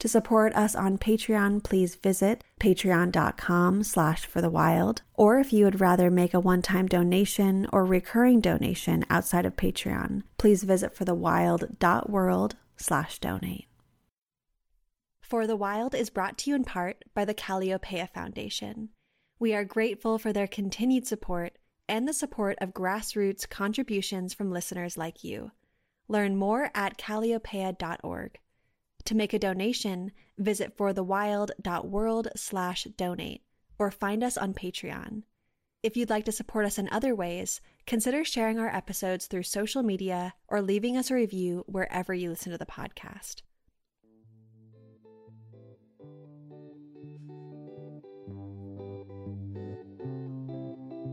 To support us on Patreon, please visit patreon.com slash for the wild. Or if you would rather make a one-time donation or recurring donation outside of Patreon, please visit forthewild.world slash donate. For the Wild is brought to you in part by the Kalliopeia Foundation. We are grateful for their continued support and the support of grassroots contributions from listeners like you. Learn more at kalliopeia.org. To make a donation, visit forthewild.world slash donate or find us on Patreon. If you'd like to support us in other ways, consider sharing our episodes through social media or leaving us a review wherever you listen to the podcast.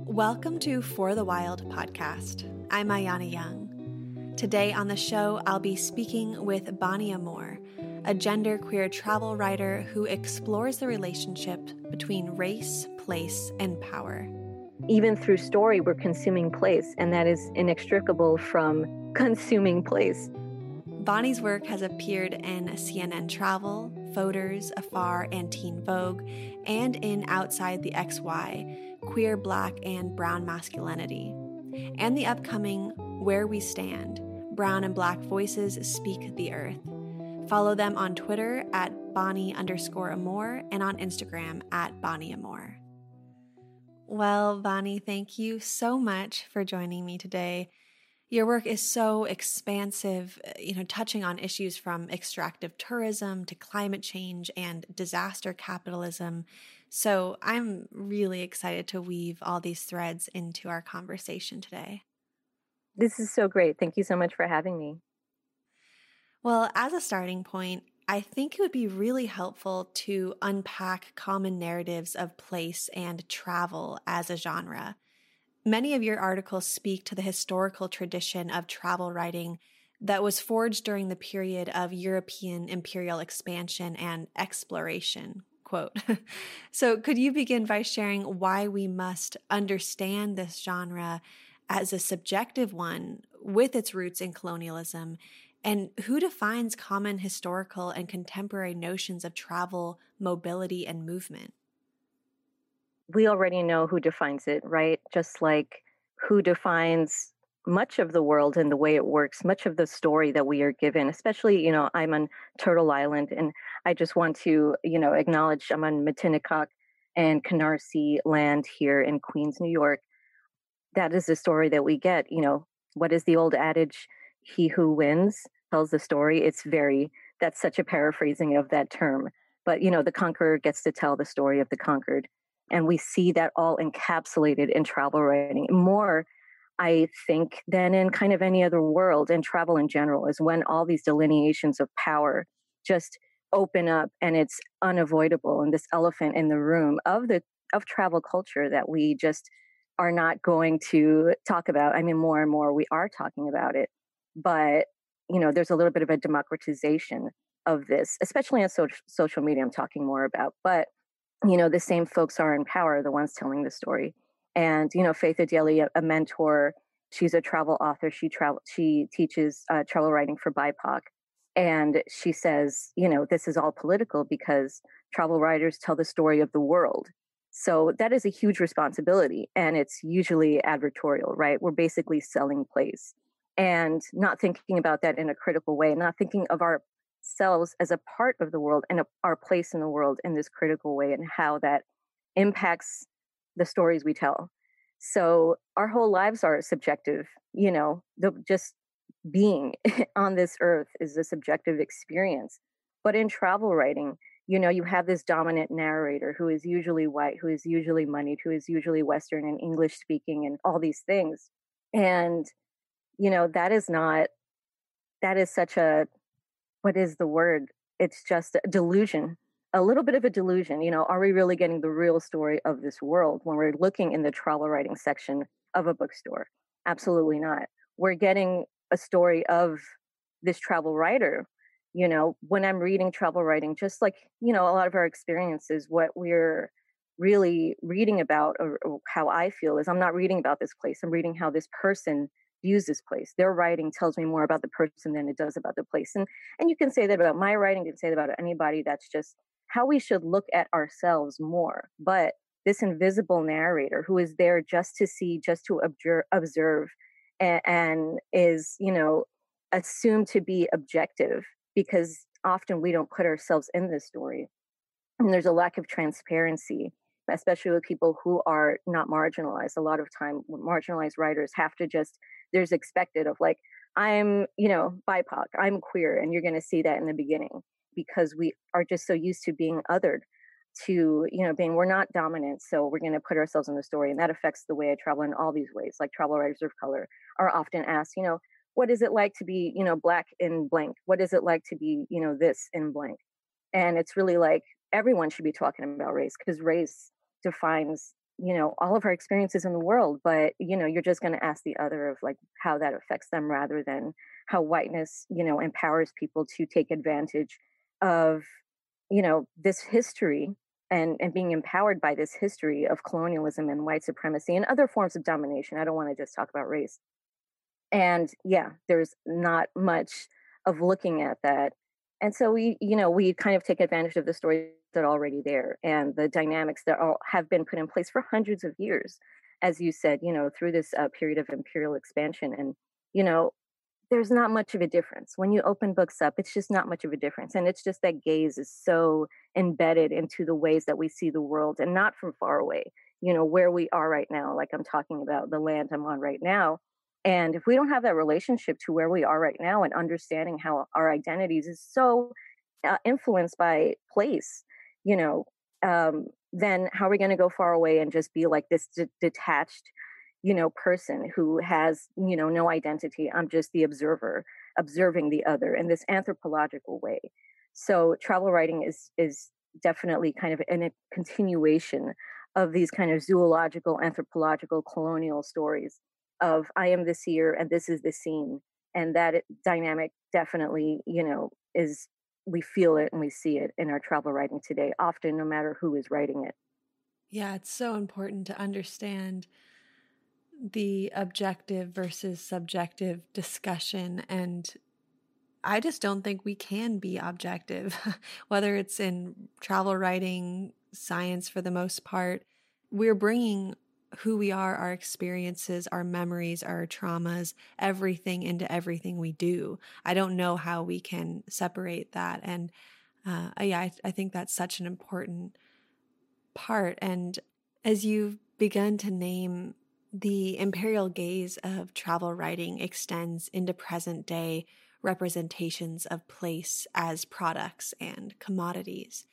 Welcome to For the Wild podcast. I'm Ayana Young. Today on the show, I'll be speaking with Bani Amor a genderqueer travel writer who explores the relationship between race, place, and power. Even through story, we're consuming place, and that is inextricable from consuming place. Bani's work has appeared in CNN Travel, Fodor's, Afar, and Teen Vogue, and in Outside the XY, Queer, Black, and Brown Masculinity, and the upcoming Where We Stand Brown and Black Voices Speak the Earth. Follow them on Twitter at Bani underscore Amor and on Instagram at Bani Amor. Well, Bani, thank you so much for joining me today. Your work is so expansive, uh, you know, touching on issues from extractive tourism to climate change and disaster capitalism. So I'm really excited to weave all these threads into our conversation today. This is so great. Thank you so much for having me. Well, as a starting point, I think it would be really helpful to unpack common narratives of place and travel as a genre. Many of your articles speak to the historical tradition of travel writing that was forged during the period of European imperial expansion and exploration. Quote. so, could you begin by sharing why we must understand this genre as a subjective one with its roots in colonialism and who defines common historical and contemporary notions of travel, mobility, and movement? We already know who defines it, right? Just like who defines much of the world and the way it works, much of the story that we are given, especially, you know, I'm on Turtle Island and I just want to, you know, acknowledge I'm on Matinecock and Canarsie land here in Queens, New York. That is the story that we get, you know, what is the old adage? He who wins tells the story. It's very, that's such a paraphrasing of that term. But, you know, the conqueror gets to tell the story of the conquered. And we see that all encapsulated in travel writing more, I think, than in kind of any other world. And travel in general is when all these delineations of power just open up and it's unavoidable. And this elephant in the room of the of travel culture that we just are not going to talk about. I mean, more and more we are talking about it but you know there's a little bit of a democratization of this especially on so- social media i'm talking more about but you know the same folks are in power the ones telling the story and you know Faith Adiele a, a mentor she's a travel author she travel she teaches uh, travel writing for bipoc and she says you know this is all political because travel writers tell the story of the world. So that is a huge responsibility and it's usually advertorial right? We're basically selling place and not thinking about that in a critical way, not thinking of ourselves as a part of the world and a, our place in the world in this critical way and how that impacts the stories we tell. So our whole lives are subjective, you know, the, just being on this earth is a subjective experience. But in travel writing, you know, you have this dominant narrator who is usually white, who is usually moneyed, who is usually Western and English speaking and all these things. And you know that is not that is such a what is the word? It's just a delusion, a little bit of a delusion. You know, are we really getting the real story of this world when we're looking in the travel writing section of a bookstore? Absolutely not. We're getting a story of this travel writer. You know, when I'm reading travel writing, just like, you know, a lot of our experiences, what we're really reading about or, or, how I feel is I'm not reading about this place. I'm reading how this person views this place. Their writing tells me more about the person than it does about the place. And and you can say that about my writing, you can say that about anybody. That's just how we should look at ourselves more. But this invisible narrator who is there just to see, just to observe, observe and, and is, you know, assumed to be objective because often we don't put ourselves in this story. And there's a lack of transparency especially with people who are not marginalized. A lot of time, marginalized writers have to just there's expected of like I'm you know BIPOC, I'm queer, and you're going to see that in the beginning because we are just so used to being othered to you know being we're not dominant so we're going to put ourselves in the story and that affects the way i travel in all these ways like travel writers of color are often asked you know what is it like to be you know black in blank what is it like to be you know this in blank and it's really like everyone should be talking about race because race defines you know all of our experiences in the world but you know you're just going to ask the other of like how that affects them rather than how whiteness you know empowers people to take advantage of you know this history and and being empowered by this history of colonialism and white supremacy and other forms of domination. I don't want to just talk about race. And yeah there's not much of looking at that and so we you know we kind of take advantage of the stories that are already there and the dynamics that are, have been put in place for hundreds of years as you said you know through this uh, period of imperial expansion. And you know there's not much of a difference. When you open books up it's just not much of a difference. And it's just that gaze is so embedded into the ways that we see the world and not from far away. You know where we are right now like i'm talking about the land i'm on right now and if we don't have that relationship to where we are right now and understanding how our identities is so uh, influenced by place, you know, um, then how are we going to go far away and just be like this d- detached, you know, person who has, you know, no identity? I'm just the observer, observing the other in this anthropological way. So travel writing is is definitely kind of in a continuation of these kind of zoological, anthropological, colonial stories of I am the seer and this is the scene. And that dynamic definitely, you know, is we feel it and we see it in our travel writing today, often no matter who is writing it. Yeah, it's so important to understand the objective versus subjective discussion. And I just don't think we can be objective, whether it's in travel writing, science for the most part. We're bringing who we are, our experiences, our memories, our traumas, everything into everything we do. I don't know how we can separate that. And uh, yeah, I, I think that's such an important part. And as you've begun to name, the imperial gaze of travel writing extends into present day representations of place as products and commodities.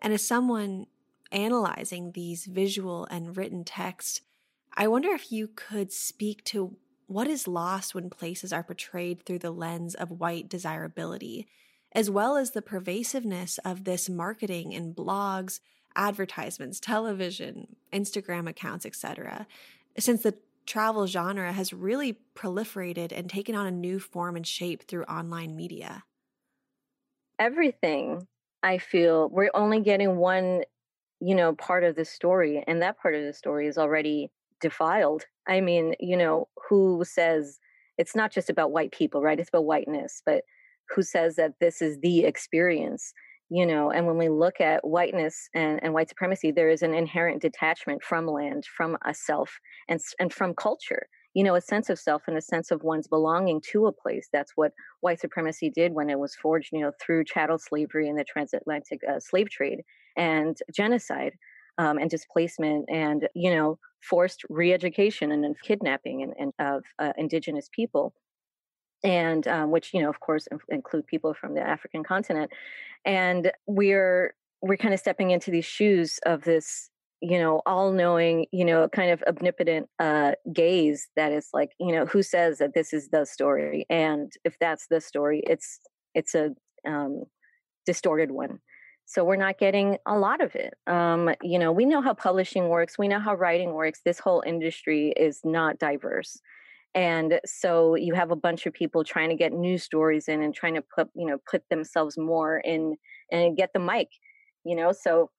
And as someone analyzing these visual and written texts, I wonder if you could speak to what is lost when places are portrayed through the lens of white desirability, as well as the pervasiveness of this marketing in blogs, advertisements, television, Instagram accounts, etc. Since the travel genre has really proliferated and taken on a new form and shape through online media. Everything I feel we're only getting one you know, part of the story. And that part of the story is already defiled. I mean, you know, who says it's not just about white people, right? It's about whiteness, but who says that this is the experience? You know, and when we look at whiteness and, and white supremacy, there is an inherent detachment from land, from a self, and and from culture you know, a sense of self and a sense of one's belonging to a place. That's what white supremacy did when it was forged, you know, through chattel slavery and the transatlantic uh, slave trade and genocide um, and displacement and, you know, forced re-education and, and kidnapping and, and of uh, indigenous people and um, which you know of course include people from the african continent and we're we're kind of stepping into these shoes of this you know, all knowing, you know, kind of omnipotent uh, gaze that is like, you know, who says that this is the story? And if that's the story, it's it's a um, distorted one. So we're not getting a lot of it. Um, you know, we know how publishing works, we know how writing works. This whole industry is not diverse. And so you have a bunch of people trying to get news stories in and trying to put, you know, put themselves more in and get the mic, you know. So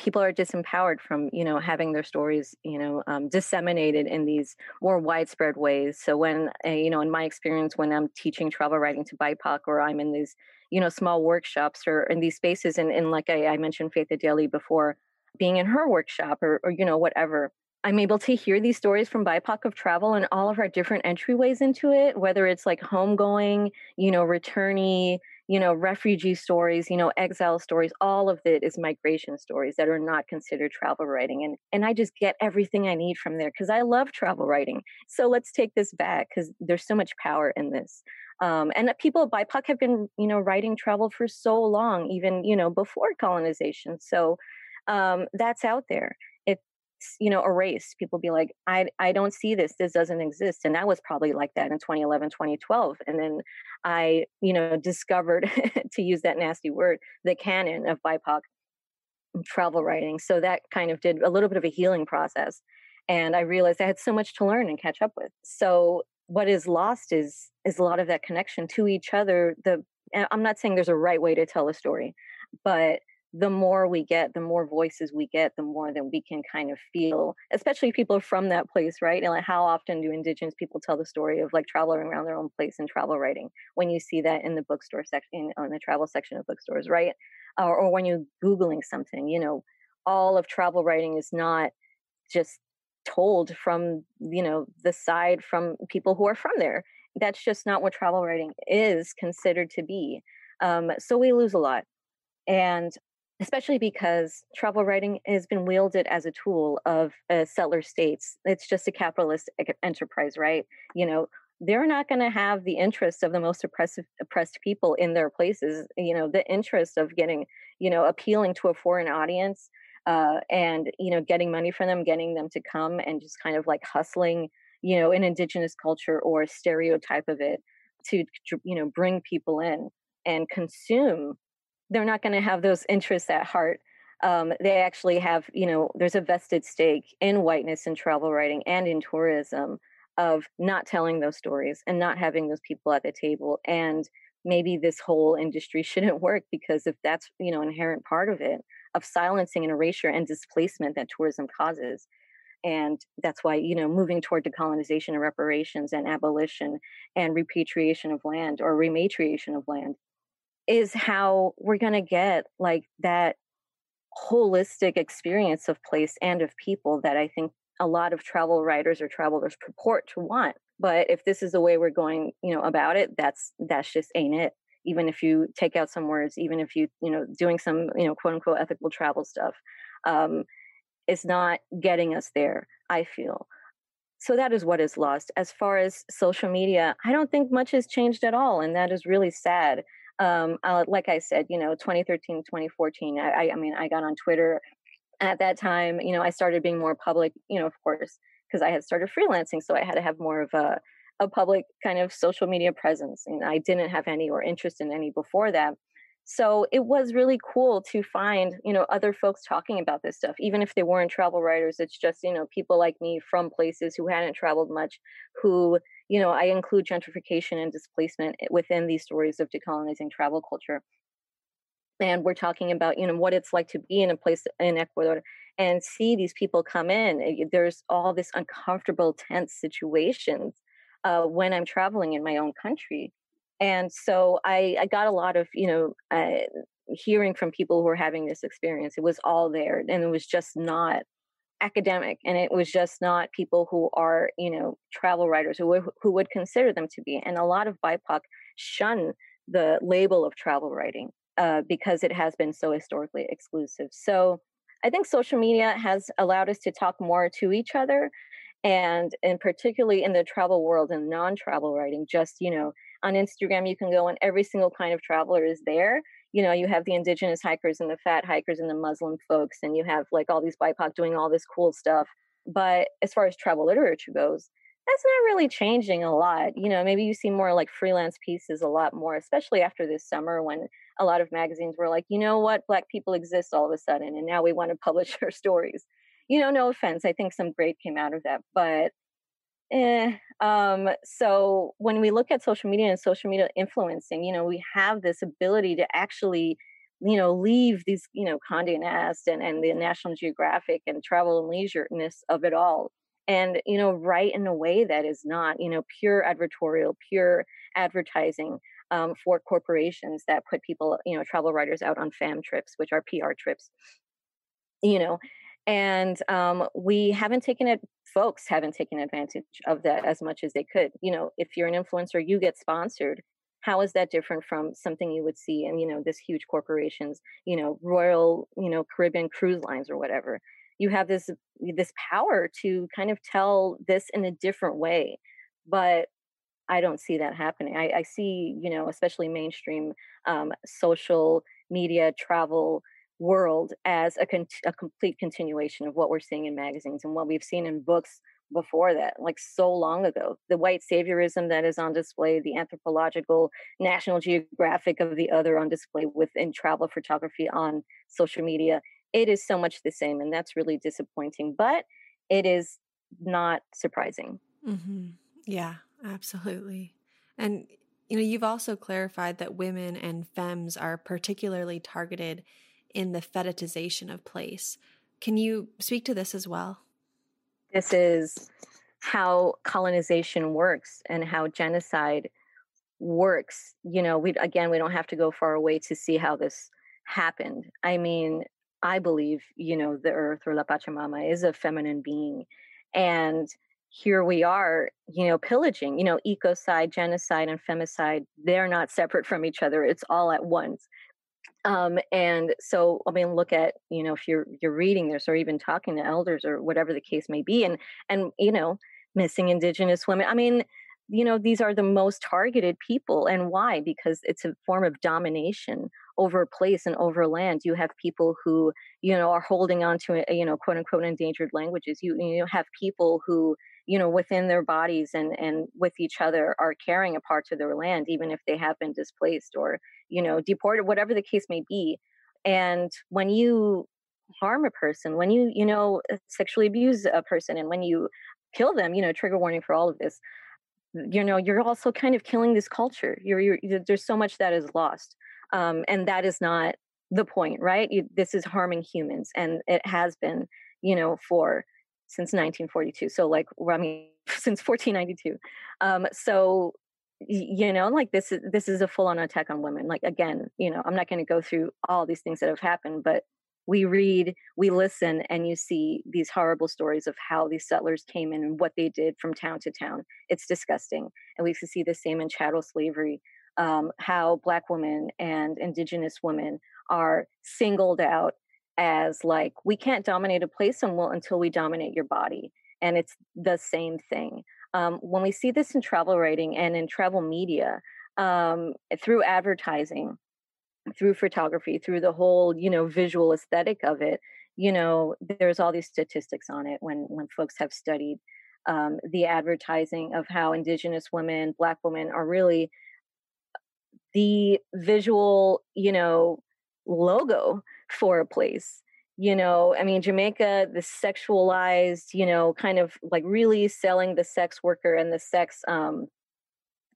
people are disempowered from you know having their stories you know um, disseminated in these more widespread ways. So when uh, you know in my experience when i'm teaching travel writing to bipoc or i'm in these you know small workshops or in these spaces and, and like I, I mentioned Faith Adiele before being in her workshop or, or you know whatever I'm able to hear these stories from BIPOC of travel and all of our different entryways into it, whether it's like homegoing, you know, returnee, you know, refugee stories, you know, exile stories, all of it is migration stories that are not considered travel writing. And and I just get everything I need from there because I love travel writing. So let's take this back because there's so much power in this. Um, and people BIPOC have been, you know, writing travel for so long, even, you know, before colonization. So um, that's out there you know erased. People be like i i don't see this. This doesn't exist. And that was probably like that in 2011 2012 and then i you know discovered to use that nasty word the canon of bipoc travel writing. So that kind of did a little bit of a healing process. And i realized i had so much to learn and catch up with. So what is lost is is a lot of that connection to each other. The eh, i'm not saying there's a right way to tell a story but the more we get, the more voices we get, the more that we can kind of feel, especially people from that place, right? And like how often do indigenous people tell the story of like traveling around their own place and travel writing when you see that in the bookstore section, on the travel section of bookstores, right? Or, or when you're Googling something, you know, all of travel writing is not just told from, you know, the side from people who are from there. That's just not what travel writing is considered to be. Um, so we lose a lot. And especially because travel writing has been wielded as a tool of uh, settler states. It's just a capitalist enterprise, right? You know, they're not going to have the interests of the most oppressive, oppressed people in their places. You know, the interest of getting, you know, appealing to a foreign audience uh, and you know, getting money from them, getting them to come, and just kind of like hustling, you know, an indigenous culture or stereotype of it to, you know, bring people in and consume they're not going to have those interests at heart. Um, they actually have, you know, there's a vested stake in whiteness and travel writing and in tourism of not telling those stories and not having those people at the table. And maybe this whole industry shouldn't work because if that's, you know, inherent part of it, of silencing and erasure and displacement that tourism causes. And that's why, you know, moving toward decolonization and reparations and abolition and repatriation of land or rematriation of land is how we're going to get like that holistic experience of place and of people that I think a lot of travel writers or travelers purport to want. But if this is the way we're going, you know, about it, that's that's just ain't it. Even if you take out some words, even if you, you know, doing some, you know, quote unquote ethical travel stuff, um, it's not getting us there. I feel. So that is what is lost. As far as social media, I don't think much has changed at all, and that is really sad um, uh, like I said, you know, 2013, 2014, I, I mean, I got on Twitter at that time, you know, I started being more public, you know, of course, because I had started freelancing. So I had to have more of a, a public kind of social media presence. And I didn't have any or interest in any before that. So it was really cool to find, you know, other folks talking about this stuff, even if they weren't travel writers. It's just, you know, people like me from places who hadn't traveled much, who you know, I include gentrification and displacement within these stories of decolonizing travel culture. And we're talking about, you know, what it's like to be in a place in Ecuador and see these people come in. Eh, there's all this uncomfortable, tense situations uh, when I'm traveling in my own country. And so I, I got a lot of, you know, uh, hearing from people who were having this experience. It was all there, and it was just not academic and it was just not people who are you know travel writers who would, who would consider them to be and a lot of bipoc shun the label of travel writing uh, because it has been so historically exclusive. So i think social media has allowed us to talk more to each other and and particularly in the travel world and non-travel writing just you know on instagram you can go and every single kind of traveler is there you know, you have the indigenous hikers and the fat hikers and the Muslim folks, and you have like all these BIPOC doing all this cool stuff. But as far as travel literature goes, that's not really changing a lot. You know, maybe you see more like freelance pieces a lot more, especially after this summer when a lot of magazines were like, you know what, black people exist all of a sudden, and now we want to publish our stories. You know, no offense. I think some great came out of that, but eh. Um, so when we look at social media and social media influencing, you know, we have this ability to actually you know, leave these, you know, Condé Nast and, and the National Geographic and travel and leisureness of it all and you know write in a way that is not you know pure advertorial pure advertising um, for corporations that put people you know travel writers out on fam trips which are pr trips you know and um, we haven't taken it folks haven't taken advantage of that as much as they could you know if you're an influencer you get sponsored how is that different from something you would see in you know this huge corporations you know royal you know caribbean cruise lines or whatever? You have this this power to kind of tell this in a different way but i don't see that happening. I, I see you know especially mainstream um, social media travel world as a, con- a complete continuation of what we're seeing in magazines and what we've seen in books before that, like so long ago. The white saviorism that is on display, the anthropological National Geographic of the other on display within travel photography on social media it is so much the same and that's really disappointing but it is not surprising mm-hmm. yeah absolutely and you know you've also clarified that women and femmes are particularly targeted in the fetishization of place can you speak to this as well this is how colonization works and how genocide works you know we again we don't have to go far away to see how this happened i mean I believe, you know, the earth or La Pachamama is a feminine being. And here we are, you know, pillaging, you know, ecocide, genocide, and femicide, they're not separate from each other. It's all at once. Um, and so, I mean, look at, you know, if you're you're reading this or even talking to elders or whatever the case may be, and and you know, missing indigenous women. I mean, you know, these are the most targeted people. And why? Because it's a form of domination over place and over land. You have people who, you know, are holding on to, you know, quote unquote endangered languages. You, you have people who, you know, within their bodies and, and with each other are carrying a part of their land, even if they have been displaced or, you know, deported, whatever the case may be. And when you harm a person, when you, you know, sexually abuse a person and when you kill them, you know, trigger warning for all of this you know you're also kind of killing this culture you're, you're there's so much that is lost um, and that is not the point right you, this is harming humans and it has been you know for since 1942 so like i mean since 1492 um, so you know like this is this is a full-on attack on women like again you know i'm not going to go through all these things that have happened but we read, we listen, and you see these horrible stories of how these settlers came in and what they did from town to town. It's disgusting. And we see the same in chattel slavery, um, how Black women and Indigenous women are singled out as like, we can't dominate a place and will until we dominate your body. And it's the same thing. Um, when we see this in travel writing and in travel media, um, through advertising, through photography, through the whole, you know, visual aesthetic of it, you know, there's all these statistics on it when when folks have studied um, the advertising of how indigenous women, black women are really the visual, you know, logo for a place. You know, I mean, Jamaica, the sexualized, you know, kind of like really selling the sex worker and the sex um,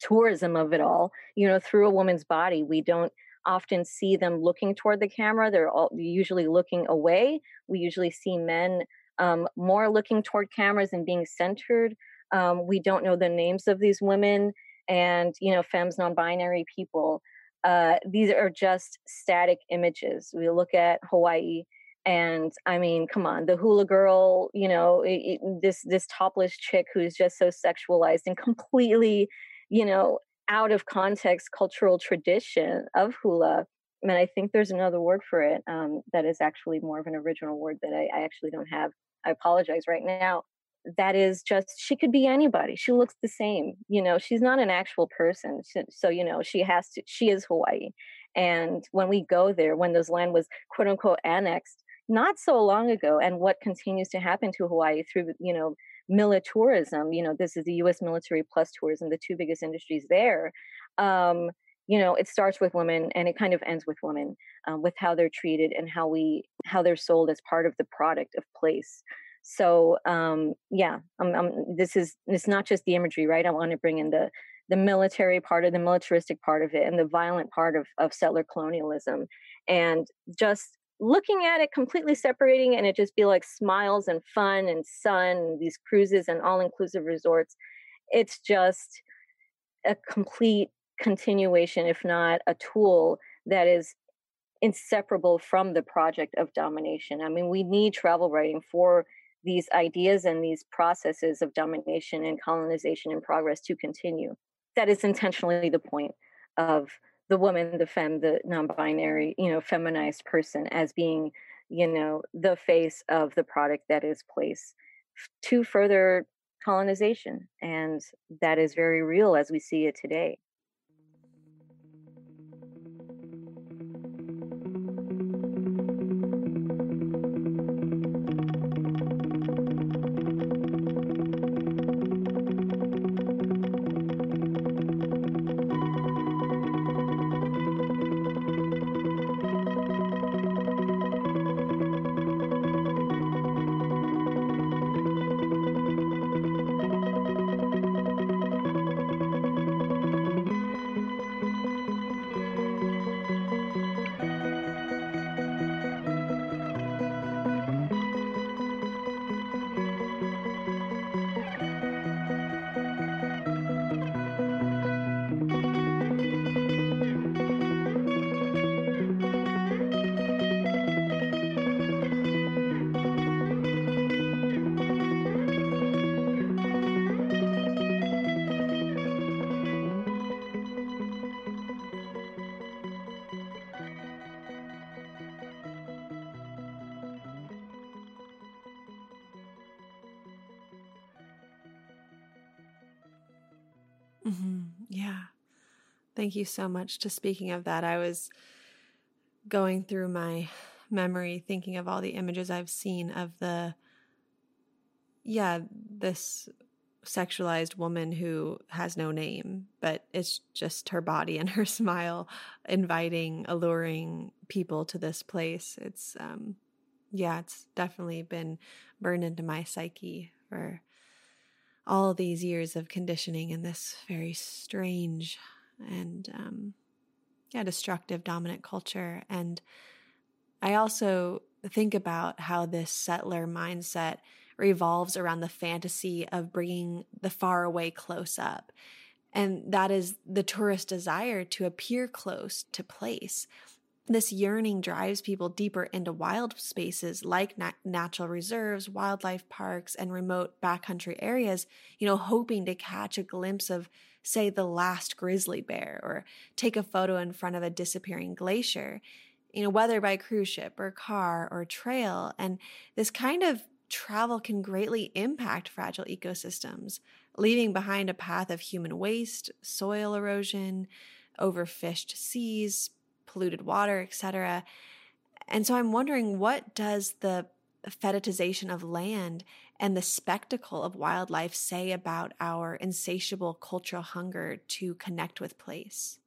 tourism of it all, you know, through a woman's body. We don't often see them looking toward the camera. They're all usually looking away. We usually see men um, more looking toward cameras and being centered. Um, we don't know the names of these women and, you know, femmes, non binary people. Uh, these are just static images. We look at Hawaii and I mean, come on, the hula girl, you know, it, it, this this topless chick who's just so sexualized and completely, you know, out of context cultural tradition of hula. I mean, I think there's another word for it um, that is actually more of an original word that I, I actually don't have. I apologize right now. That is just, she could be anybody. She looks the same. You know, she's not an actual person. So, you know, she has to, she is Hawaii. And when we go there, when this land was quote unquote annexed, not so long ago, and what continues to happen to Hawaii through, you know, militarism, you know, this is the US military plus tourism, the two biggest industries there. Um, you know, it starts with women and it kind of ends with women, um, with how they're treated and how we how they're sold as part of the product of place. So um, yeah, I'm, I'm, this is it's not just the imagery, right? I want to bring in the the military part of the militaristic part of it and the violent part of, of settler colonialism and just looking at it completely separating and it just be like smiles and fun and sun and these cruises and all-inclusive resorts it's just a complete continuation if not a tool that is inseparable from the project of domination i mean we need travel writing for these ideas and these processes of domination and colonization and progress to continue that is intentionally the point of the woman, the femme, the non-binary, you know, feminized person as being, you know, the face of the product that is place to further colonization. And that is very real as we see it today. Thank you so much. To speaking of that, I was going through my memory thinking of all the images I've seen of the, yeah, this sexualized woman who has no name, but it's just her body and her smile inviting, alluring people to this place. It's, um, yeah, it's definitely been burned into my psyche for all these years of conditioning in this very strange and um, yeah destructive dominant culture. And i also think about how this settler mindset revolves around the fantasy of bringing the far away close up. And that is the tourist desire to appear close to place. This yearning drives people deeper into wild spaces like nat- natural reserves, wildlife parks, and remote backcountry areas, you know, hoping to catch a glimpse of, say, the last grizzly bear or take a photo in front of a disappearing glacier, you know, whether by cruise ship or car or trail. And this kind of travel can greatly impact fragile ecosystems, leaving behind a path of human waste, soil erosion, overfished seas, polluted water, etc. And so I'm wondering what does the fetishization of land and the spectacle of wildlife say about our insatiable cultural hunger to connect with place?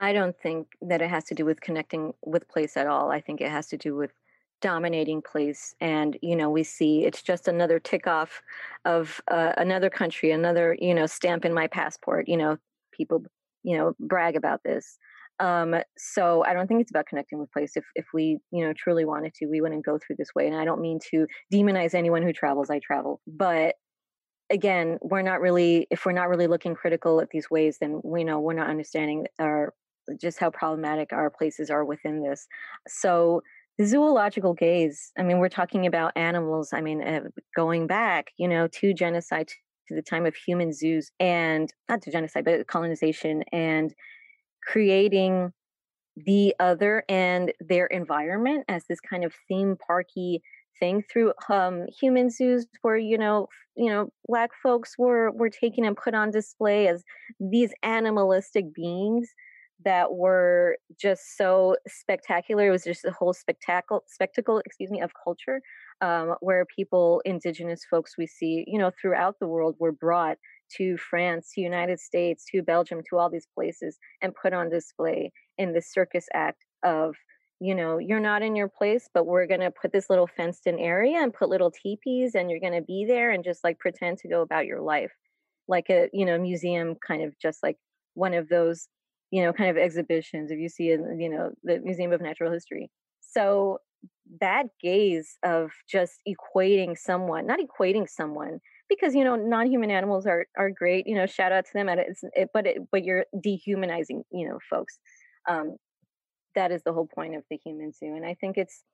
I don't think that it has to do with connecting with place at all. I think it has to do with dominating place and you know we see it's just another tick off of uh, another country another you know stamp in my passport you know people you know brag about this um, so I don't think it's about connecting with place. If if we you know truly wanted to, we wouldn't go through this way. And I don't mean to demonize anyone who travels. I travel, but again, we're not really if we're not really looking critical at these ways, then we know we're not understanding our just how problematic our places are within this. So the zoological gaze. I mean, we're talking about animals. I mean, uh, going back, you know, to genocide to the time of human zoos and not to genocide, but colonization and creating the other and their environment as this kind of theme parky thing through um, human zoos where you know you know black folks were were taken and put on display as these animalistic beings that were just so spectacular. It was just a whole spectacle, spectacle, excuse me, of culture, um, where people, indigenous folks we see, you know, throughout the world, were brought to France, to United States, to Belgium, to all these places, and put on display in the circus act of you know, you're not in your place, but we're going to put this little fenced in area and put little teepees and you're going to be there and just like pretend to go about your life like a, you know, museum kind of just like one of those, you know, kind of exhibitions if you see in, you know, the Museum of Natural History. So that gaze of just equating someone, not equating someone, because you know non-human animals are are great you know shout out to them at it, it but it, but you're dehumanizing you know folks. Um that is the whole point of the human zoo and i think it's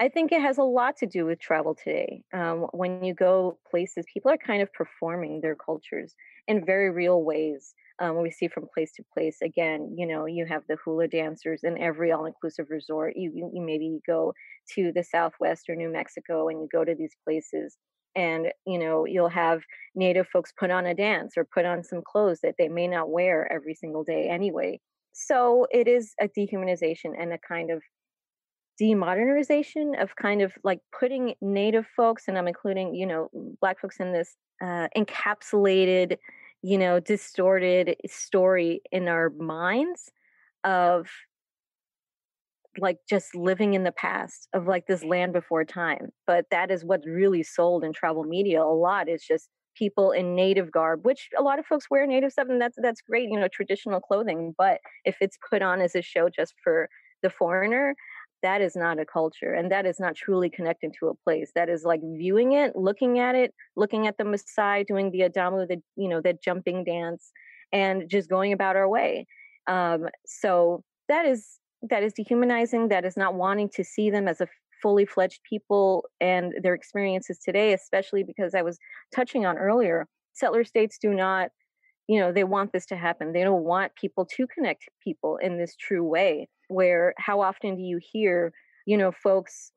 i think it has a lot to do with travel today um, when you go places people are kind of performing their cultures in very real ways um, we see from place to place. Again you know you have the hula dancers in every all-inclusive resort you, you maybe go to the southwest or new mexico and you go to these places and you know you'll have native folks put on a dance or put on some clothes that they may not wear every single day anyway. So it is a dehumanization and a kind of demodernization of kind of like putting native folks and i'm including you know black folks in this uh, encapsulated you know distorted story in our minds of like just living in the past of like this land before time but that is what's really sold in travel media a lot is just people in native garb, which a lot of folks wear native stuff, and that's that's great, you know, traditional clothing. But if it's put on as a show just for the foreigner, that is not a culture, and that is not truly connecting to a place. That is like viewing it, looking at it, looking at the Maasai doing the Adumu, the you know, the jumping dance, and just going about our way. Um, so that is that is dehumanizing. That is not wanting to see them as a fully fledged people and their experiences today, especially because I was touching on earlier, settler states do not, you know, they want this to happen. They don't want people to connect people in this true way. Where how often do you hear, you know, folks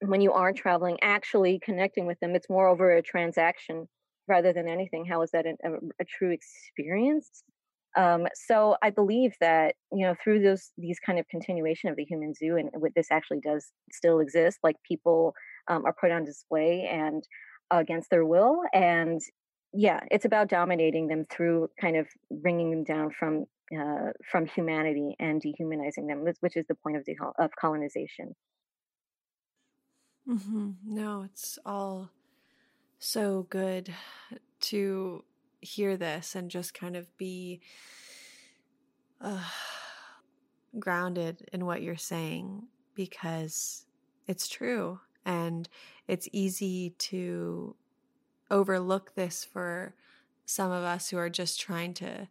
when you are traveling actually connecting with them? It's more over a transaction rather than anything. How is that a, a true experience? Um, so I believe that you know through those these kind of continuation of the human zoo and what this actually does still exist, like people um, are put on display and uh, against their will, and yeah, it's about dominating them through kind of bringing them down from uh, from humanity and dehumanizing them, which is the point of de- of colonization. Mm-hmm. No, it's all so good to hear this and just kind of be uh, grounded in what you're saying because it's true and it's easy to overlook this for some of us who are just trying to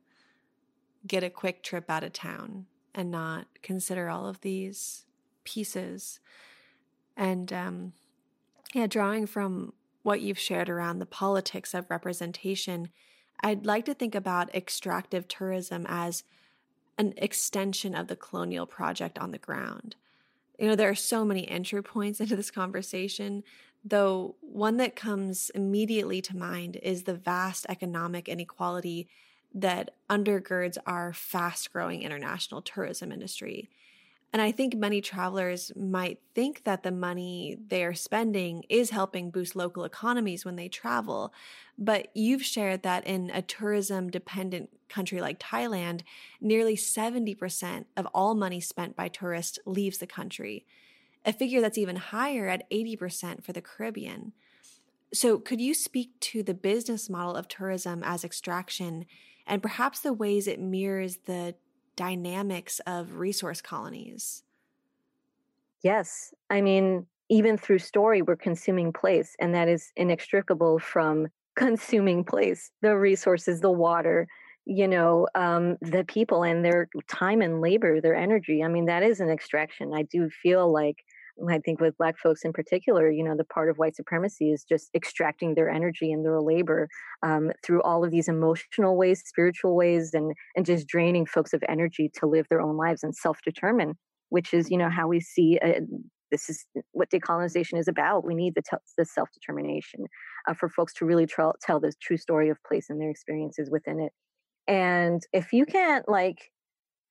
get a quick trip out of town and not consider all of these pieces. And um yeah drawing from what you've shared around the politics of representation I'd like to think about extractive tourism as an extension of the colonial project on the ground. You know, there are so many entry points into this conversation, though one that comes immediately to mind is the vast economic inequality that undergirds our fast growing international tourism industry. And I think many travelers might think that the money they are spending is helping boost local economies when they travel. But you've shared that in a tourism dependent country like Thailand, nearly 70% of all money spent by tourists leaves the country, a figure that's even higher at 80% for the Caribbean. So, could you speak to the business model of tourism as extraction and perhaps the ways it mirrors the dynamics of resource colonies. Yes. I mean, even through story, we're consuming place, and that is inextricable from consuming place, the resources, the water, you know, um, the people and their time and labor, their energy. I mean, that is an extraction. I do feel like I think with Black folks in particular, you know, the part of white supremacy is just extracting their energy and their labor um, through all of these emotional ways, spiritual ways, and and just draining folks of energy to live their own lives and self determine, which is you know how we see. Uh, this is what decolonization is about. We need the, t- the self determination uh, for folks to really tra- tell the true story of place and their experiences within it. And if you can't like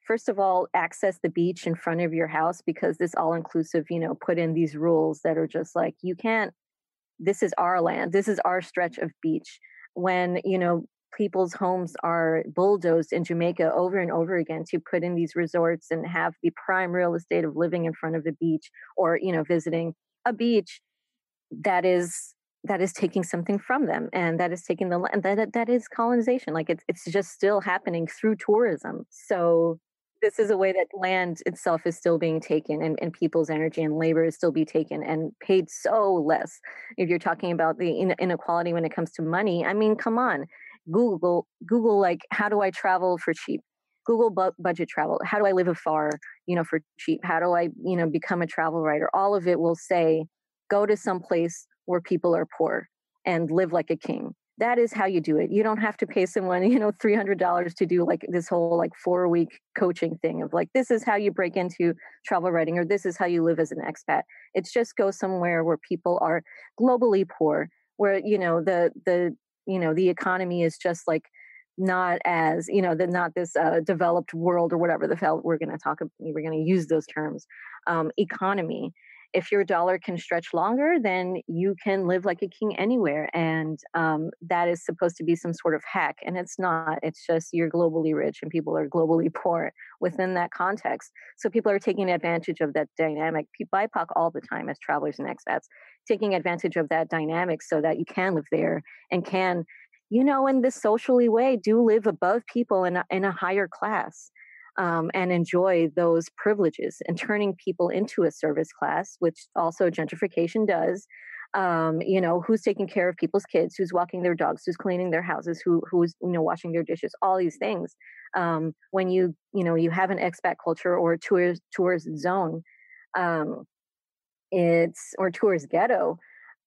first of all access the beach in front of your house because this all inclusive you know put in these rules that are just like you can't this is our land this is our stretch of beach. When you know people's homes are bulldozed in Jamaica over and over again to put in these resorts and have the prime real estate of living in front of the beach or you know visiting a beach that is that is taking something from them and that is taking the land that that is colonization. Like it's it's just still happening through tourism. So this is a way that land itself is still being taken and, and people's energy and labor is still be taken and paid so less. If you're talking about the inequality when it comes to money i mean come on. Google google like how do i travel for cheap? Google bu- budget travel. How do i live afar you know for cheap? How do i you know become a travel writer? All of it will say go to some place where people are poor and live like a king that is how you do it. You don't have to pay someone you know $300 to do like this whole like four week coaching thing of like this is how you break into travel writing or this is how you live as an expat. It's just go somewhere where people are globally poor where you know the the you know the economy is just like not as you know the not this uh, developed world or whatever the hell we're going to talk about we're going to use those terms um, economy if your dollar can stretch longer, then you can live like a king anywhere. And um, that is supposed to be some sort of hack. And it's not. It's just you're globally rich and people are globally poor within that context. So people are taking advantage of that dynamic. BIPOC all the time as travelers and expats, taking advantage of that dynamic so that you can live there and can, you know, in this socially way, do live above people in a, in a higher class um, and enjoy those privileges and turning people into a service class, which also gentrification does. Um, you know, who's taking care of people's kids, who's walking their dogs, who's cleaning their houses, who who's you know washing their dishes, all these things. Um, when you you know you have an expat culture or a tourist tourist zone, um, it's or tourist ghetto,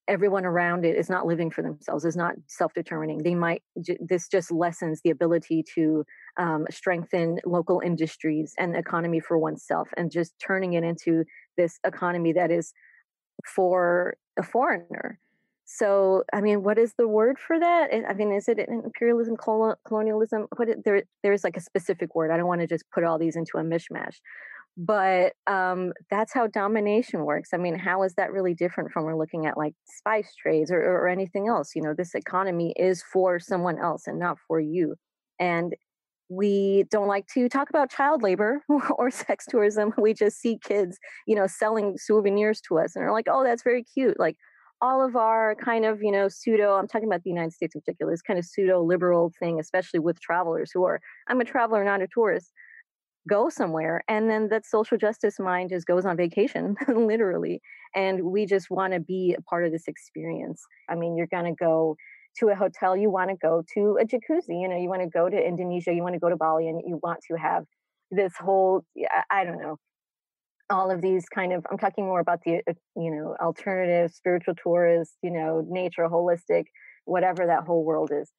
everyone around it is not living for themselves is not self-determining. They might this just lessens the ability to um, strengthen local industries and economy for oneself and just turning it into this economy that is for a foreigner. So i mean what is the word for that? I mean is it imperialism colonialism? What there there's like a specific word. I don't want to just put all these into a mishmash but um, that's how domination works. I mean, how is that really different from we're looking at like spice trades or, or anything else? You know, this economy is for someone else and not for you. And we don't like to talk about child labor or sex tourism. We just see kids, you know, selling souvenirs to us and are like, oh, that's very cute. Like all of our kind of, you know, pseudo, I'm talking about the United States in particular, this kind of pseudo liberal thing, especially with travelers who are, I'm a traveler, not a tourist go somewhere and then that social justice mind just goes on vacation literally and we just want to be a part of this experience. I mean you're going to go to a hotel you want to go to a jacuzzi you know you want to go to indonesia you want to go to bali and you want to have this whole i don't know all of these kind of i'm talking more about the uh, you know alternative spiritual tourist you know nature holistic whatever that whole world is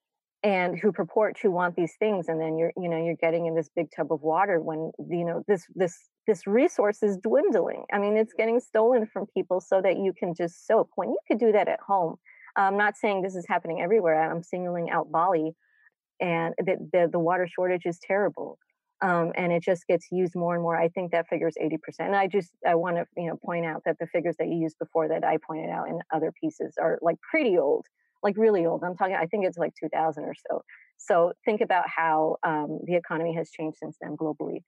and who purport to want these things and then you're you know you're getting in this big tub of water when you know this this this resource is dwindling i mean it's getting stolen from people so that you can just soak when you could do that at home i'm not saying this is happening everywhere i'm singling out bali and the, the, the water shortage is terrible um, and it just gets used more and more. I think that figure is 80%. And I just I want to you know point out that the figures that you used before that I pointed out in other pieces are like pretty old like really old. I'm talking, I think it's like 2000 or so. So think about how um, the economy has changed since then globally.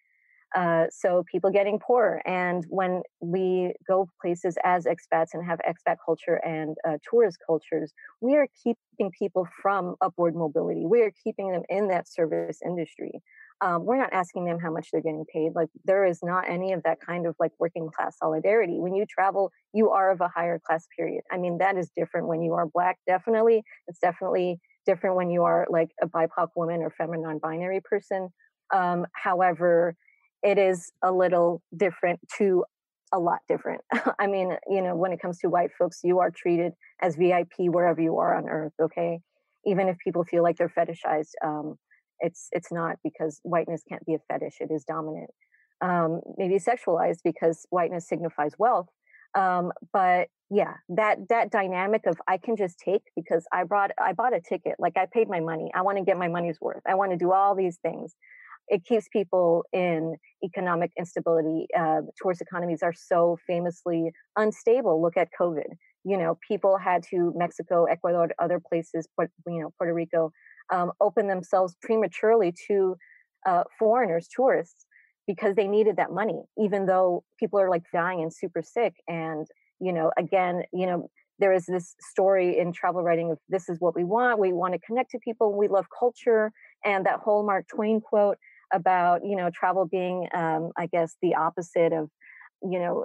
Uh, so people getting poorer. And when we go places as expats and have expat culture and uh, tourist cultures, we are keeping people from upward mobility. We are keeping them in that service industry um, we're not asking them how much they're getting paid. Like there is not any of that kind of like working class solidarity. When you travel, you are of a higher class period. I mean, that is different when you are black, definitely. It's definitely different when you are like a BIPOC woman or feminine non-binary person. Um, however, it is a little different to a lot different. I mean, you know, when it comes to white folks, you are treated as VIP wherever you are on earth, okay? Even if people feel like they're fetishized, um, it's it's not because whiteness can't be a fetish it is dominant um, maybe sexualized because whiteness signifies wealth um, but yeah that that dynamic of i can just take because i brought i bought a ticket like i paid my money i want to get my money's worth i want to do all these things it keeps people in economic instability. Uh, tourist economies are so famously unstable. Look at COVID. You know, people had to Mexico, Ecuador, other places, you know, Puerto Rico, um, open themselves prematurely to uh, foreigners, tourists, because they needed that money, even though people are like dying and super sick. And you know, again, you know, there is this story in travel writing of this is what we want. We want to connect to people. We love culture, and that whole Mark Twain quote about you know travel being um, i guess the opposite of you know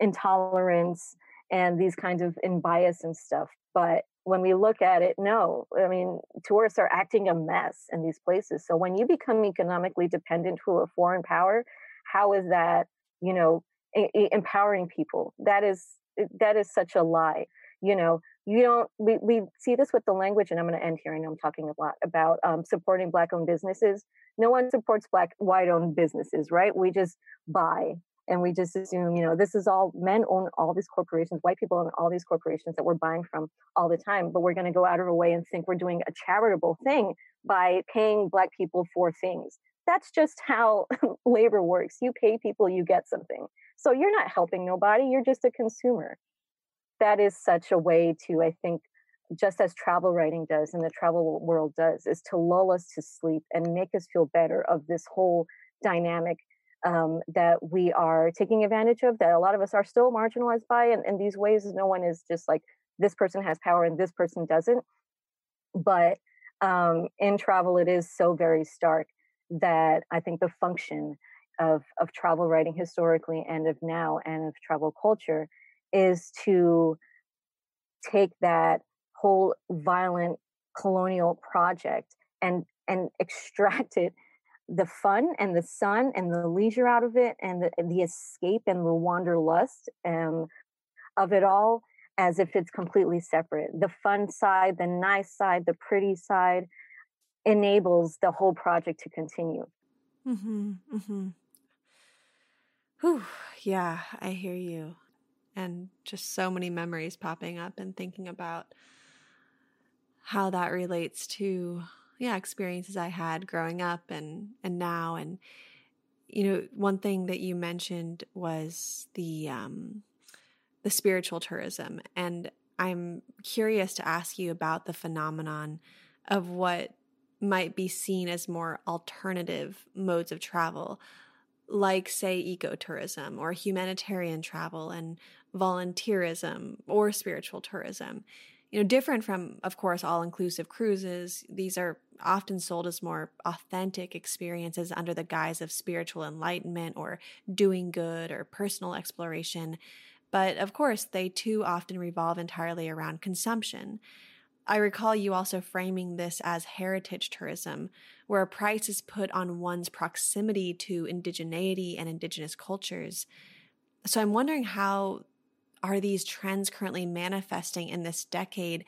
intolerance and these kinds of in bias and stuff but when we look at it no i mean tourists are acting a mess in these places. So when you become economically dependent to a foreign power how is that you know empowering people? That is that is such a lie you know? You don't we, we see this with the language and i'm going to end here i know i'm talking a lot about um, supporting black owned businesses. No one supports black white owned businesses right? We just buy and we just assume you know this is all men own all these corporations white people own all these corporations that we're buying from all the time but we're going to go out of our way and think we're doing a charitable thing by paying black people for things. That's just how labor works. You pay people you get something. So you're not helping nobody you're just a consumer. That is such a way to, I think, just as travel writing does and the travel world does, is to lull us to sleep and make us feel better of this whole dynamic um, that we are taking advantage of, that a lot of us are still marginalized by. And in these ways, no one is just like, this person has power and this person doesn't. But um, in travel, it is so very stark that I think the function of, of travel writing historically and of now and of travel culture is to take that whole violent colonial project and and extract it the fun and the sun and the leisure out of it and the, the escape and the wanderlust um, of it all as if it's completely separate. The fun side the nice side the pretty side enables the whole project to continue. Mm-hmm, mm-hmm. Whew, yeah i hear you. And just so many memories popping up and thinking about how that relates to yeah experiences i had growing up and and now and you know one thing that you mentioned was the um the spiritual tourism and i'm curious to ask you about the phenomenon of what might be seen as more alternative modes of travel like say ecotourism or humanitarian travel and volunteerism or spiritual tourism. You know, different from, of course, all inclusive cruises, these are often sold as more authentic experiences under the guise of spiritual enlightenment or doing good or personal exploration. But of course, they too often revolve entirely around consumption. I recall you also framing this as heritage tourism, where a price is put on one's proximity to indigeneity and indigenous cultures. So I'm wondering how are these trends currently manifesting in this decade?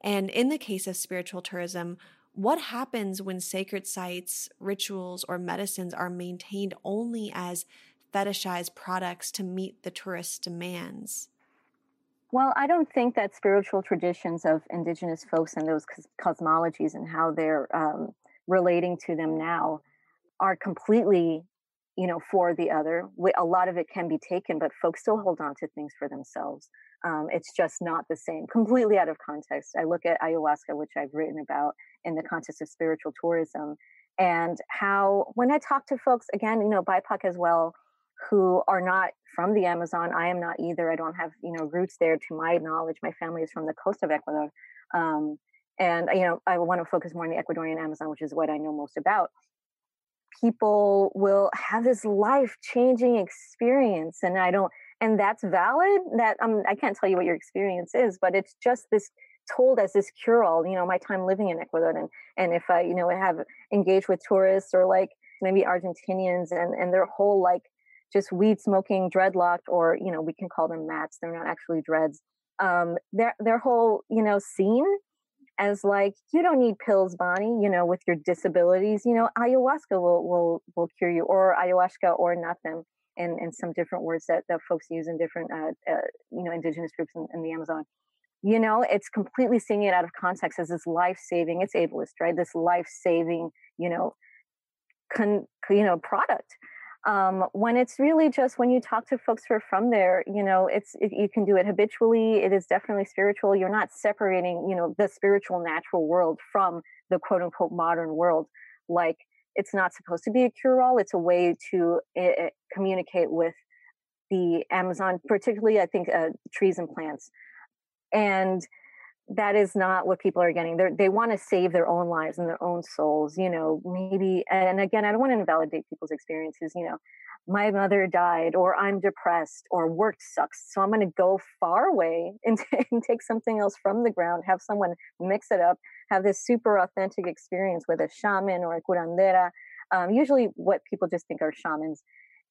And in the case of spiritual tourism, what happens when sacred sites, rituals, or medicines are maintained only as fetishized products to meet the tourist demands? Well, I don't think that spiritual traditions of indigenous folks and those cosmologies and how they're um, relating to them now are completely you know, for the other. We, a lot of it can be taken, but folks still hold on to things for themselves. Um, it's just not the same, completely out of context. I look at ayahuasca, which I've written about in the context of spiritual tourism, and how when I talk to folks, again, you know, BIPOC as well, who are not from the Amazon, I am not either. I don't have, you know, roots there to my knowledge. My family is from the coast of Ecuador. Um, and, you know, I want to focus more on the Ecuadorian Amazon, which is what I know most about people will have this life changing experience and i don't and that's valid that um, i can't tell you what your experience is but it's just this told as this cure all you know my time living in ecuador and and if i you know have engaged with tourists or like maybe argentinians and and their whole like just weed smoking dreadlocked or you know we can call them mats they're not actually dreads um their their whole you know scene as like you don't need pills Bani you know with your disabilities you know ayahuasca will will will cure you or ayahuasca or nothing and and some different words that, that folks use in different uh, uh, you know indigenous groups in, in, the amazon. You know it's completely seeing it out of context as this life-saving it's ableist right? This life-saving you know con, you know product um, when it's really just when you talk to folks who are from there you know it's it, you can do it habitually it is definitely spiritual you're not separating you know the spiritual natural world from the quote unquote modern world like it's not supposed to be a cure all it's a way to uh, communicate with the amazon particularly i think uh, trees and plants. And that is not what people are getting. They're, they want to save their own lives and their own souls, you know, maybe. And again, I don't want to invalidate people's experiences, you know, my mother died, or I'm depressed, or work sucks. So I'm going to go far away and, and take something else from the ground, have someone mix it up, have this super authentic experience with a shaman or a curandera. Um, usually, what people just think are shamans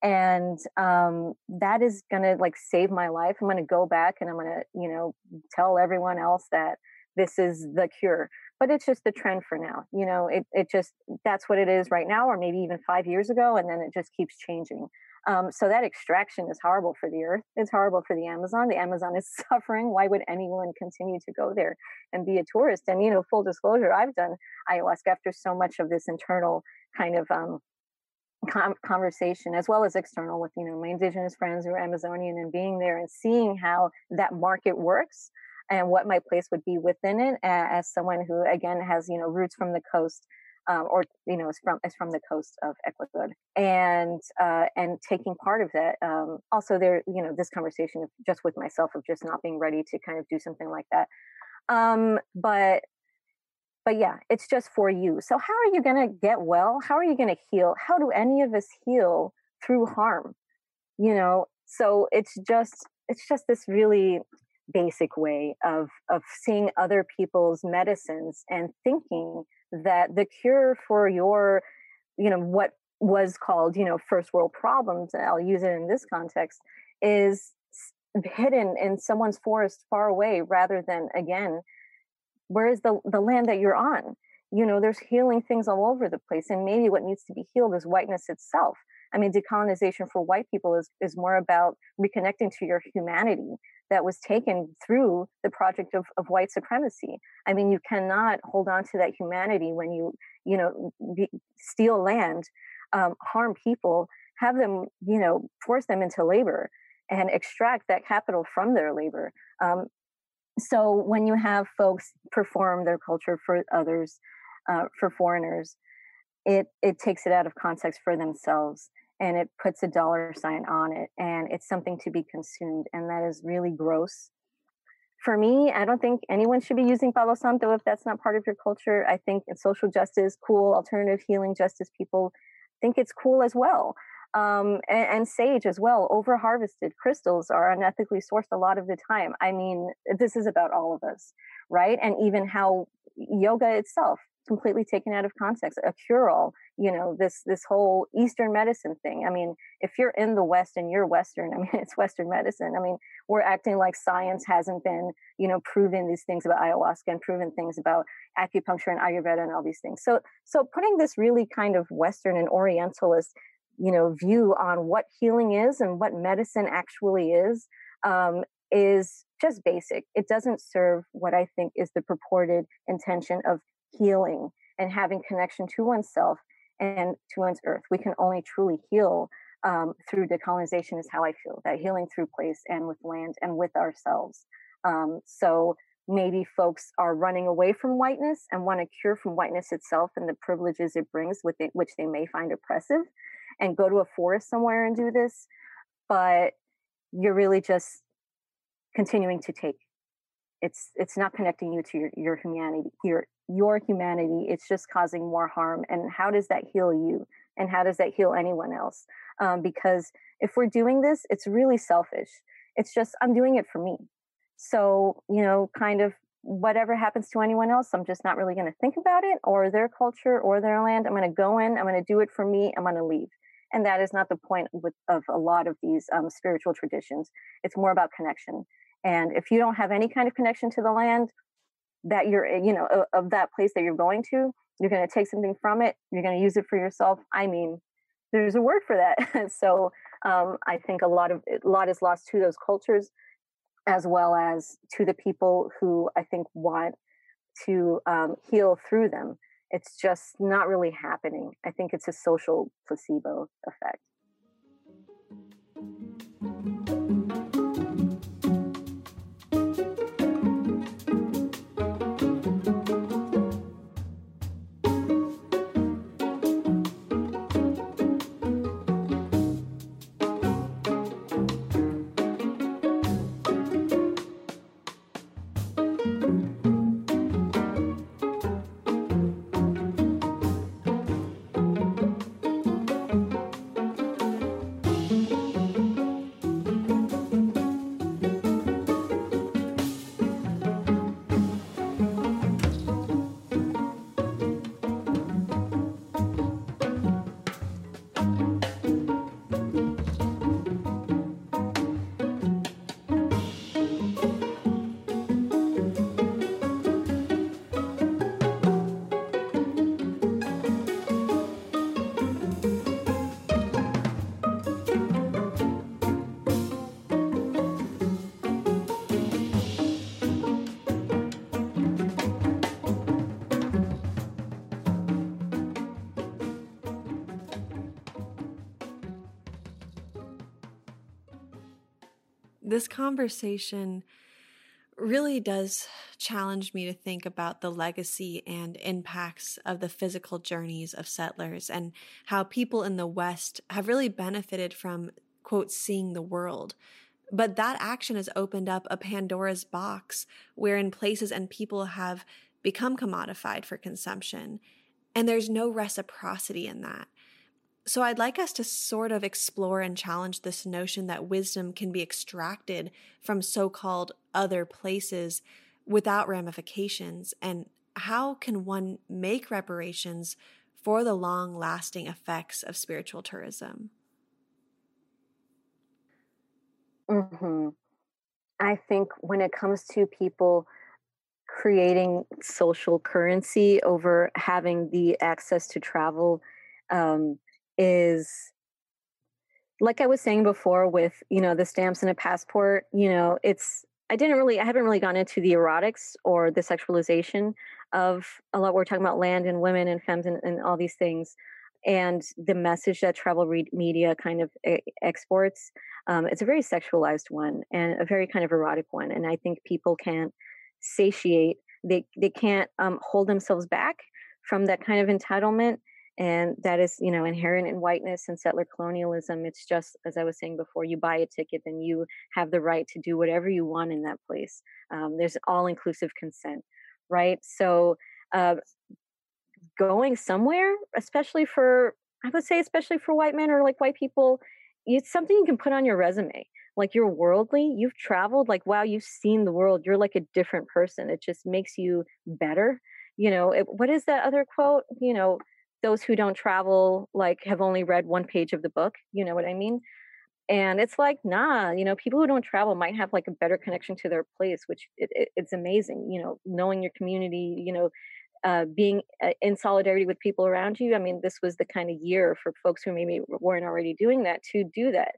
and um, that is going to like save my life i'm going to go back and i'm going to you know tell everyone else that this is the cure but it's just the trend for now you know it, it just that's what it is right now or maybe even five years ago and then it just keeps changing. Um, so that extraction is horrible for the earth it's horrible for the amazon the amazon is suffering why would anyone continue to go there and be a tourist? And you know full disclosure i've done ayahuasca after so much of this internal kind of um, com- conversation as well as external with you know my indigenous friends who are amazonian and being there and seeing how that market works and what my place would be within it as someone who again has you know roots from the coast um, or you know is from is from the coast of Ecuador. And uh, and taking part of that um, also there you know this conversation of just with myself of just not being ready to kind of do something like that. Um, but but yeah, it's just for you. So how are you going to get well? How are you going to heal? How do any of us heal through harm? You know, so it's just it's just this really basic way of of seeing other people's medicines and thinking that the cure for your you know what was called you know first world problems i'll use it in this context is hidden in someone's forest far away rather than again where is the the land that you're on? You know there's healing things all over the place and maybe what needs to be healed is whiteness itself. I mean decolonization for white people is is more about reconnecting to your humanity that was taken through the project of, of white supremacy. I mean you cannot hold on to that humanity when you you know be, steal land um, harm people have them you know force them into labor and extract that capital from their labor. Um, so when you have folks perform their culture for others uh, for foreigners it it takes it out of context for themselves and it puts a dollar sign on it and it's something to be consumed and that is really gross. For me i don't think anyone should be using palo santo if that's not part of your culture. I think social justice cool alternative healing justice people think it's cool as well um, and, and, sage as well. Over harvested crystals are unethically sourced a lot of the time. I mean, this is about all of us, right? And even how yoga itself completely taken out of context a cure all you know this this whole eastern medicine thing i mean if you're in the west and you're western i mean it's western medicine i mean we're acting like science hasn't been you know proven these things about ayahuasca and proven things about acupuncture and ayurveda and all these things so so putting this really kind of western and orientalist you know view on what healing is and what medicine actually is um, is just basic. It doesn't serve what i think is the purported intention of healing and having connection to oneself and to one's earth. We can only truly heal um, through decolonization is how i feel that healing through place and with land and with ourselves. Um, so maybe folks are running away from whiteness and want to cure from whiteness itself and the privileges it brings with it, which they may find oppressive and go to a forest somewhere and do this, but you're really just continuing to take. It's it's not connecting you to your, your humanity, your your humanity. It's just causing more harm. And how does that heal you? And how does that heal anyone else? Um, because if we're doing this, it's really selfish. It's just I'm doing it for me. So you know, kind of whatever happens to anyone else, I'm just not really going to think about it or their culture or their land. I'm going to go in, I'm going to do it for me, I'm going to leave and that is not the point with, of a lot of these um, spiritual traditions. It's more about connection. And if you don't have any kind of connection to the land that you're eh, you know of, of that place that you're going to you're going to take something from it you're going to use it for yourself. I mean there's a word for that. So um, i think a lot of a lot is lost to those cultures as well as to the people who i think want to um, heal through them it's just not really happening. I think it's a social placebo effect. This conversation really does challenge me to think about the legacy and impacts of the physical journeys of settlers and how people in the West have really benefited from, quote, seeing the world. But that action has opened up a Pandora's box wherein places and people have become commodified for consumption. And there's no reciprocity in that. So I'd like us to sort of explore and challenge this notion that wisdom can be extracted from so called other places without ramifications. And how can one make reparations for the long lasting effects of spiritual tourism? Mm-hmm. I think when it comes to people creating social currency over having the access to travel, um, is like I was saying before with, you know, the stamps and a passport, you know, it's I didn't really I haven't really gone into the erotics or the sexualization of a lot. We're talking about land and women and femmes and, and all these things and the message that travel re- media kind of exports um, it's a very sexualized one and a very kind of erotic one and i think people can't satiate they they can't um, hold themselves back from that kind of entitlement and that is you know inherent in whiteness and settler colonialism it's just as i was saying before you buy a ticket then you have the right to do whatever you want in that place um, there's all inclusive consent right? So uh, going somewhere especially for i would say especially for white men or like white people it's something you can put on your resume like you're worldly you've traveled like wow you've seen the world you're like a different person it just makes you better you know it, what is that other quote? You know those who don't travel like have only read one page of the book you know what i mean? And it's like nah you know people who don't travel might have like a better connection to their place which it, it, it's amazing you know knowing your community you know uh, being uh, in solidarity with people around you. I mean this was the kind of year for folks who maybe weren't already doing that to do that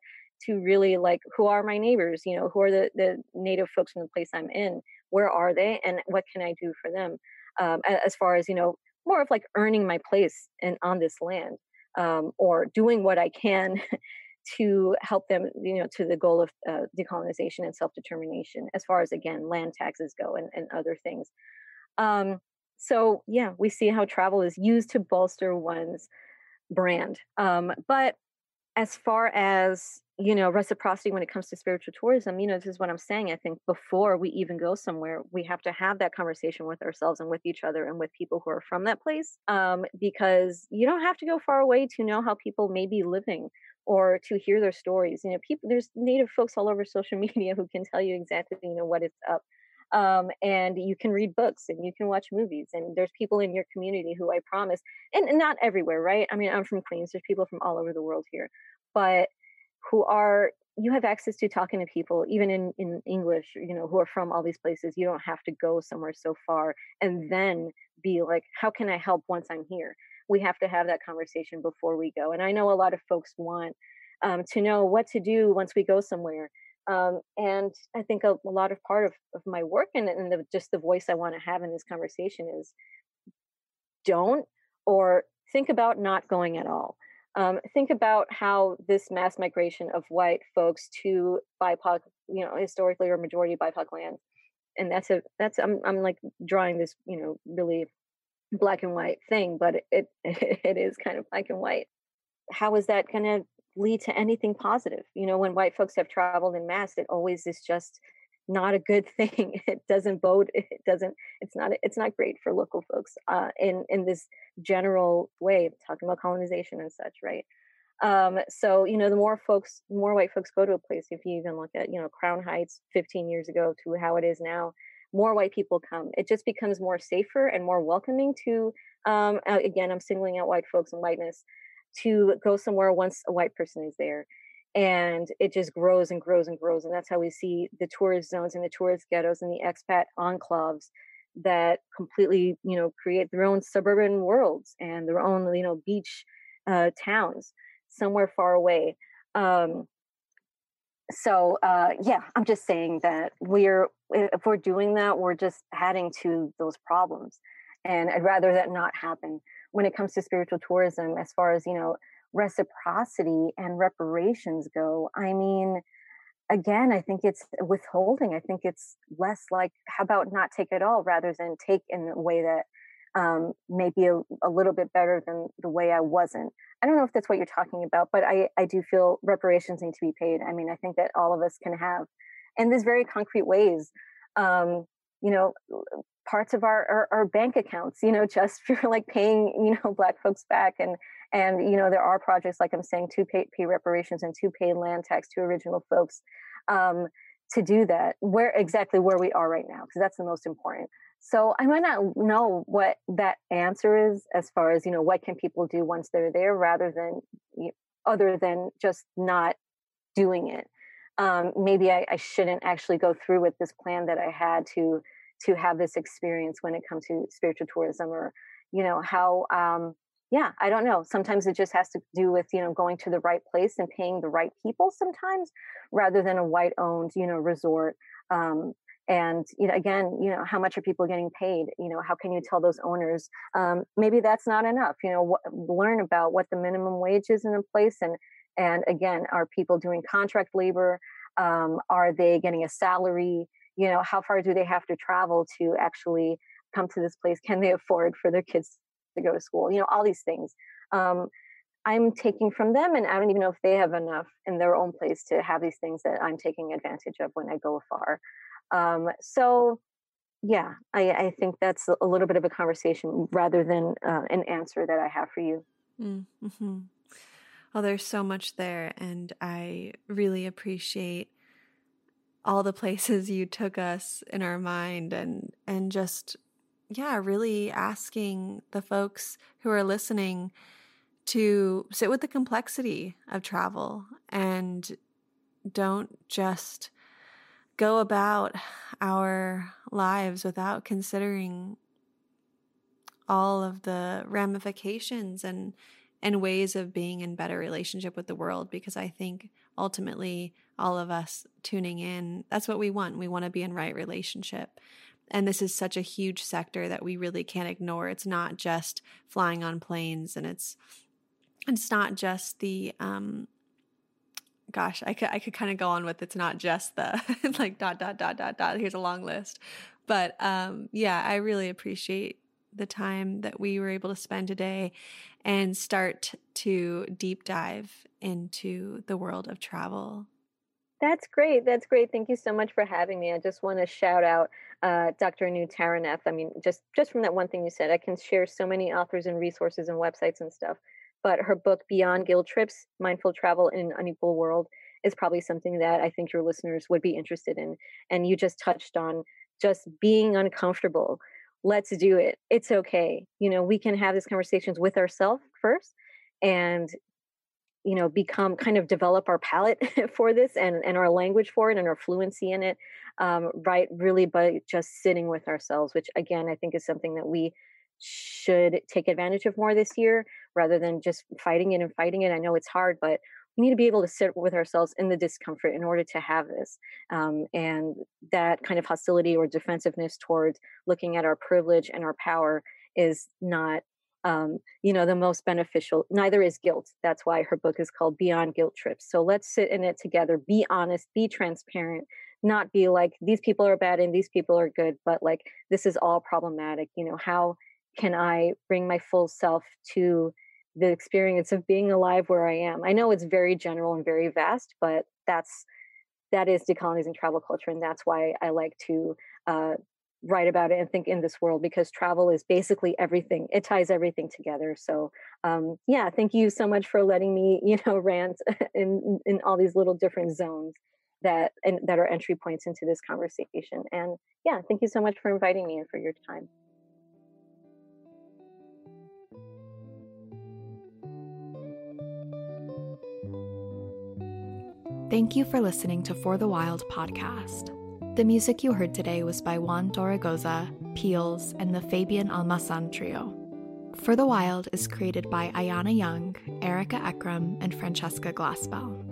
to really like who are my neighbors? You know who are the the native folks in the place i'm in? Where are they? And what can i do for them? Um, as far as you know more of like earning my place and on this land um, or doing what I can to help them, you know, to the goal of uh, decolonization and self-determination, as far as again land taxes go and, and other things. Um, so yeah, we see how travel is used to bolster one's brand. Um, but as far as you know reciprocity when it comes to spiritual tourism you know this is what i'm saying i think before we even go somewhere we have to have that conversation with ourselves and with each other and with people who are from that place um, because you don't have to go far away to know how people may be living or to hear their stories you know people there's native folks all over social media who can tell you exactly you know what is up um, and you can read books and you can watch movies and there's people in your community who i promise and, and not everywhere right? I mean i'm from queens there's people from all over the world here but who are you have access to talking to people even in in english you know who are from all these places you don't have to go somewhere so far and then be like how can i help once i'm here? We have to have that conversation before we go and i know a lot of folks want um, to know what to do once we go somewhere um, and i think a, a, lot of part of, of my work and, and the, just the voice i want to have in this conversation is don't or think about not going at all. Um, think about how this mass migration of white folks to BIPOC, you know, historically or majority BIPOC lands, and that's a that's I'm I'm like drawing this, you know, really black and white thing, but it it is kind of black and white. How is that going to lead to anything positive? You know, when white folks have traveled in mass, it always is just not a good thing. It doesn't bode. It doesn't. It's not. It's not great for local folks. Uh, in in this general way, talking about colonization and such, right? Um, so you know, the more folks, more white folks go to a place. If you even look at you know Crown Heights 15 years ago to how it is now, more white people come. It just becomes more safer and more welcoming to. Um, again, I'm singling out white folks and whiteness to go somewhere once a white person is there and it just grows and grows and grows and that's how we see the tourist zones and the tourist ghettos and the expat enclaves that completely you know create their own suburban worlds and their own you know beach uh, towns somewhere far away. Um, so uh, yeah i'm just saying that we're if we're doing that we're just adding to those problems and i'd rather that not happen when it comes to spiritual tourism as far as you know reciprocity and reparations go, I mean, again, I think it's withholding. I think it's less like, how about not take it all rather than take in a way that um, maybe a, a, little bit better than the way I wasn't. I don't know if that's what you're talking about, but I, I do feel reparations need to be paid. I mean, I think that all of us can have, in these very concrete ways, um, you know, parts of our, our, our bank accounts, you know, just for like paying, you know, black folks back and and you know there are projects like i'm saying to pay, pay reparations and to pay land tax to original folks um, to do that where exactly where we are right now because that's the most important. So i might not know what that answer is as far as you know what can people do once they're there rather than other than just not doing it. Um, maybe I, I shouldn't actually go through with this plan that i had to to have this experience when it comes to spiritual tourism or you know how um, yeah i don't know sometimes it just has to do with you know going to the right place and paying the right people sometimes rather than a white owned you know resort um, and you know again you know how much are people getting paid? You know how can you tell those owners um, maybe that's not enough you know wh- learn about what the minimum wage is in a place and and again are people doing contract labor? Um, are they getting a salary you know how far do they have to travel to actually come to this place? Can they afford for their kids to go to school? You know all these things. Um, i'm taking from them and i don't even know if they have enough in their own place to have these things that i'm taking advantage of when i go afar. Um, so yeah I, I, think that's a little bit of a conversation rather than uh, an answer that i have for you. Mm-hmm. well there's so much there and i really appreciate all the places you took us in our mind and and just yeah, really asking the folks who are listening to sit with the complexity of travel and don't just go about our lives without considering all of the ramifications and and ways of being in better relationship with the world because I think ultimately all of us tuning in that's what we want. We want to be in right relationship and this is such a huge sector that we really can't ignore. It's not just flying on planes and it's it's not just the um gosh, I could I could kind of go on with it's not just the like dot dot dot dot dot. Here's a long list. But um yeah, I really appreciate the time that we were able to spend today and start to deep dive into the world of travel. That's great. That's great. Thank you so much for having me. I just want to shout out uh, Dr. Anu Taraneh. I mean, just just from that one thing you said, I can share so many authors and resources and websites and stuff. But her book Beyond Guilt Trips: Mindful Travel in an Unequal World is probably something that I think your listeners would be interested in. And you just touched on just being uncomfortable. Let's do it. It's okay. You know, we can have these conversations with ourselves first and you know become kind of develop our palate for this and and our language for it and our fluency in it um, right really by just sitting with ourselves which again i think is something that we should take advantage of more this year rather than just fighting it and fighting it. I know it's hard but we need to be able to sit with ourselves in the discomfort in order to have this um, and that kind of hostility or defensiveness towards looking at our privilege and our power is not um, you know the most beneficial neither is guilt that's why her book is called beyond guilt trips. So let's sit in it together be honest be transparent not be like these people are bad and these people are good but like this is all problematic you know how can i bring my full self to the experience of being alive where i am? I know it's very general and very vast but that's that is decolonizing travel culture and that's why i like to uh, write about it and think in this world because travel is basically everything. It ties everything together. So um, yeah thank you so much for letting me you know rant in in all these little different zones that and that are entry points into this conversation. And yeah thank you so much for inviting me and for your time. Thank you for listening to For the Wild podcast. The music you heard today was by Juan Torregoza, Peals, and the Fabian Almazan Trio. For the Wild is created by Ayana Young, Erica Ekram, and Francesca Glassbell.